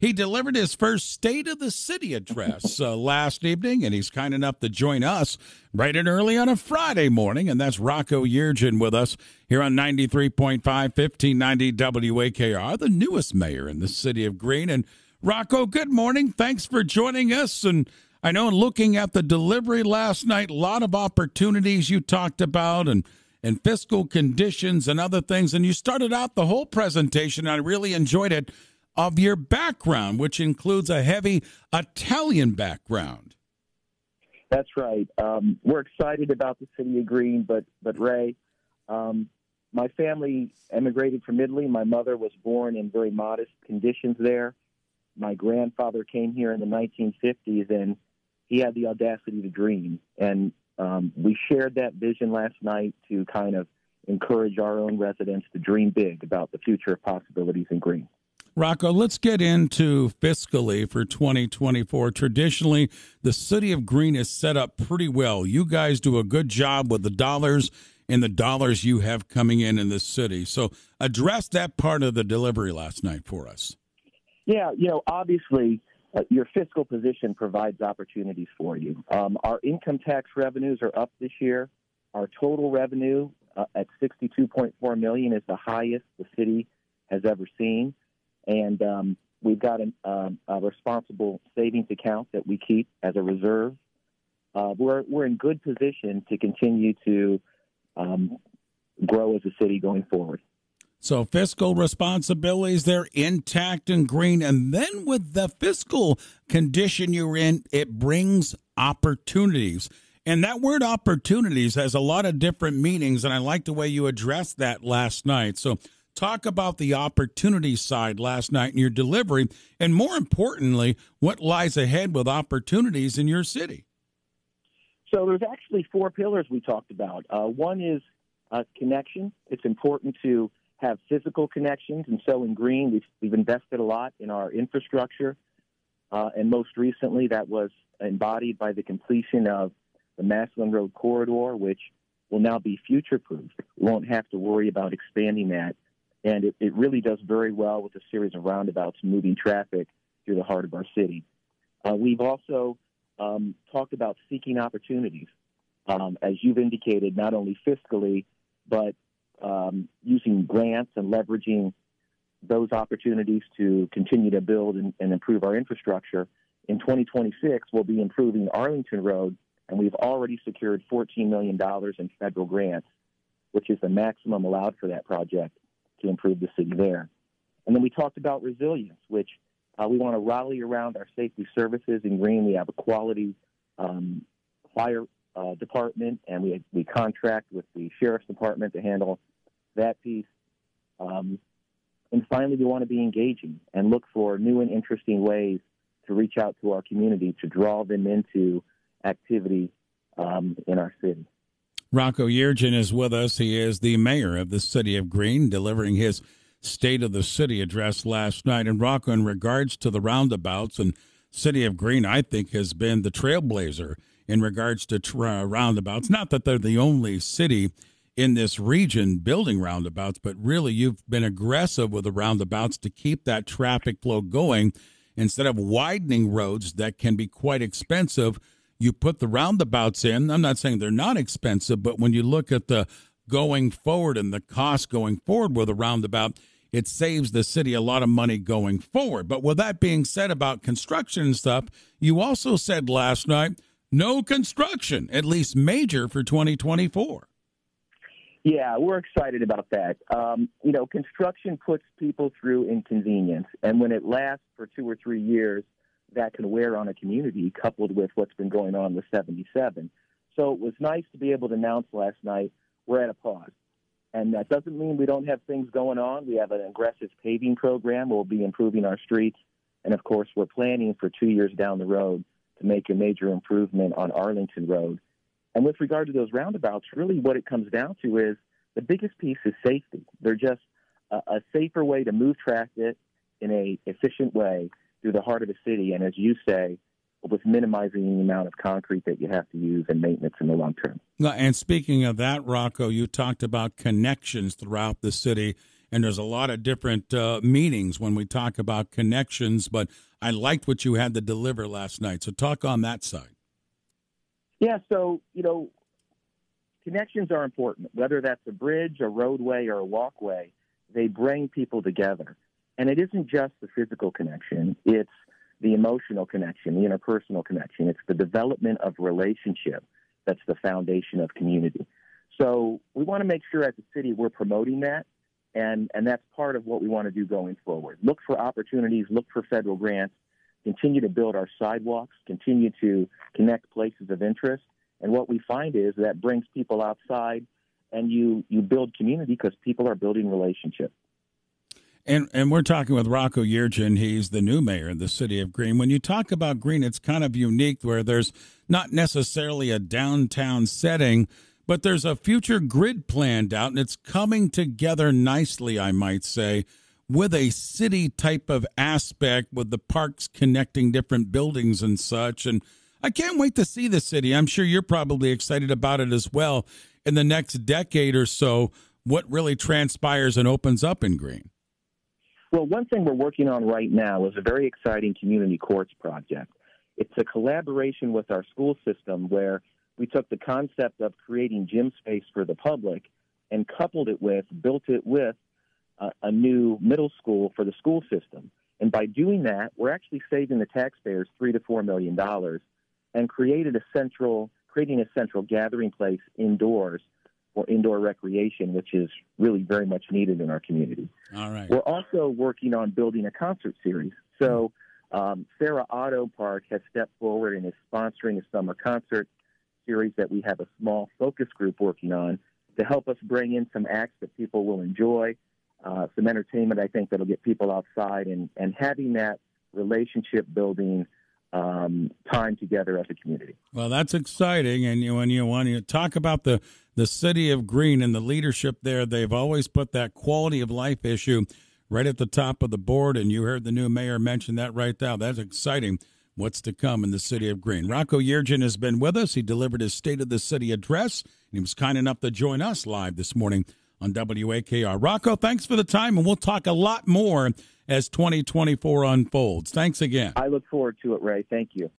He delivered his first State of the City address uh, last evening, and he's kind enough to join us bright and early on a Friday morning. And that's Rocco Yeargin with us here on 93.5, 1590 WAKR, the newest mayor in the city of Green. And Rocco, good morning. Thanks for joining us. And I know looking at the delivery last night, a lot of opportunities you talked about and and fiscal conditions and other things. And you started out the whole presentation. I really enjoyed it of your background, which includes a heavy Italian background. That's right. Um, we're excited about the city of Green, but but Ray, um, my family emigrated from Italy. My mother was born in very modest conditions there. My grandfather came here in the 1950s, and he had the audacity to dream. And um, we shared that vision last night to kind of encourage our own residents to dream big about the future of possibilities in Green. Rocco, let's get into fiscally for 2024. Traditionally, the city of Green is set up pretty well. You guys do a good job with the dollars and the dollars you have coming in in the city. So, address that part of the delivery last night for us. Yeah, you know, obviously, uh, your fiscal position provides opportunities for you. Um, our income tax revenues are up this year. Our total revenue uh, at 62.4 million is the highest the city has ever seen and um, we've got an, uh, a responsible savings account that we keep as a reserve. Uh, we're we're in good position to continue to um, grow as a city going forward. So fiscal responsibilities they're intact and green, and then with the fiscal condition you're in, it brings opportunities. And that word opportunities has a lot of different meanings, and I like the way you addressed that last night. So Talk about the opportunity side last night in your delivery, and more importantly, what lies ahead with opportunities in your city. So there's actually four pillars we talked about. Uh, one is uh, connection. It's important to have physical connections, and so in Green, we've, we've invested a lot in our infrastructure, uh, and most recently, that was embodied by the completion of the Massillon Road corridor, which will now be future-proof. We won't have to worry about expanding that and it, it really does very well with a series of roundabouts moving traffic through the heart of our city. Uh, we've also um, talked about seeking opportunities, um, as you've indicated, not only fiscally, but um, using grants and leveraging those opportunities to continue to build and, and, improve our infrastructure. In 2026, we'll be improving Arlington Road, and we've already secured $14 million in federal grants, which is the maximum allowed for that project to improve the city there. And then we talked about resilience, which uh, we want to rally around our safety services in Green, We have a quality um, fire uh, department, and we we contract with the sheriff's department to handle that piece. Um, and finally, we want to be engaging and look for new and interesting ways to reach out to our community to draw them into activity um, in our city. Rocco Yeargin is with us. He is the mayor of the city of Green, delivering his State of the City address last night. And Rocco, in regards to the roundabouts, and City of Green, I think, has been the trailblazer in regards to tra- uh, roundabouts. Not that they're the only city in this region building roundabouts, but really you've been aggressive with the roundabouts to keep that traffic flow going instead of widening roads that can be quite expensive you put the roundabouts in. I'm not saying they're not expensive, but when you look at the going forward and the cost going forward with a roundabout, it saves the city a lot of money going forward. But with that being said about construction and stuff, you also said last night no construction, at least major, for 2024. Yeah, we're excited about that. Um, you know, construction puts people through inconvenience, and when it lasts for two or three years, that can wear on a community, coupled with what's been going on with 77. So it was nice to be able to announce last night we're at a pause. And that doesn't mean we don't have things going on. We have an aggressive paving program. We'll be improving our streets. And of course, we're planning for two years down the road to make a major improvement on Arlington Road. And with regard to those roundabouts, really what it comes down to is the biggest piece is safety. They're just a, a safer way to move traffic in a efficient way through the heart of the city, and as you say, with minimizing the amount of concrete that you have to use and maintenance in the long term. And speaking of that, Rocco, you talked about connections throughout the city and there's a lot of different uh, meanings when we talk about connections. But I liked what you had to deliver last night. So talk on that side. Yeah, so you know, connections are important. Whether that's a bridge, a roadway, or a walkway, they bring people together. And it isn't just the physical connection; it's the emotional connection, the interpersonal connection. It's the development of relationship that's the foundation of community. So we want to make sure as a city we're promoting that, and, and that's part of what we want to do going forward. Look for opportunities, look for federal grants, continue to build our sidewalks, continue to connect places of interest. And what we find is that brings people outside and you, you build community because people are building relationships. And and we're talking with Rocco Yeargin. He's the new mayor of the city of Green. When you talk about Green, it's kind of unique where there's not necessarily a downtown setting, but there's a future grid planned out, and it's coming together nicely, I might say, with a city type of aspect, with the parks connecting different buildings and such. And I can't wait to see the city. I'm sure you're probably excited about it as well in the next decade or so. What really transpires and opens up in Green? Well, one thing we're working on right now is a very exciting community courts project. It's a collaboration with our school system where we took the concept of creating gym space for the public and coupled it with, built it with a, a new middle school for the school system. And by doing that, we're actually saving the taxpayers three to four million dollars and created a central, creating a central gathering place indoors for indoor recreation, which is really very much needed in our community. All right. We're also working on building a concert series. So, um, Sarah Auto Park has stepped forward and is sponsoring a summer concert series that we have a small focus group working on to help us bring in some acts that people will enjoy, uh, some entertainment I think that'll get people outside and, and having that relationship building um, time together as a community. Well, that's exciting. And you, when you want to talk about the the city of Green and the leadership there, they've always put that quality of life issue right at the top of the board. And you heard the new mayor mention that right now. That's exciting. What's to come in the city of Green? Rocco Yeargin has been with us. He delivered his State of the City address. He was kind enough to join us live this morning on WAKR. Rocco, thanks for the time, and we'll talk a lot more as 2024 unfolds. Thanks again. I look forward to it, Ray. Thank you.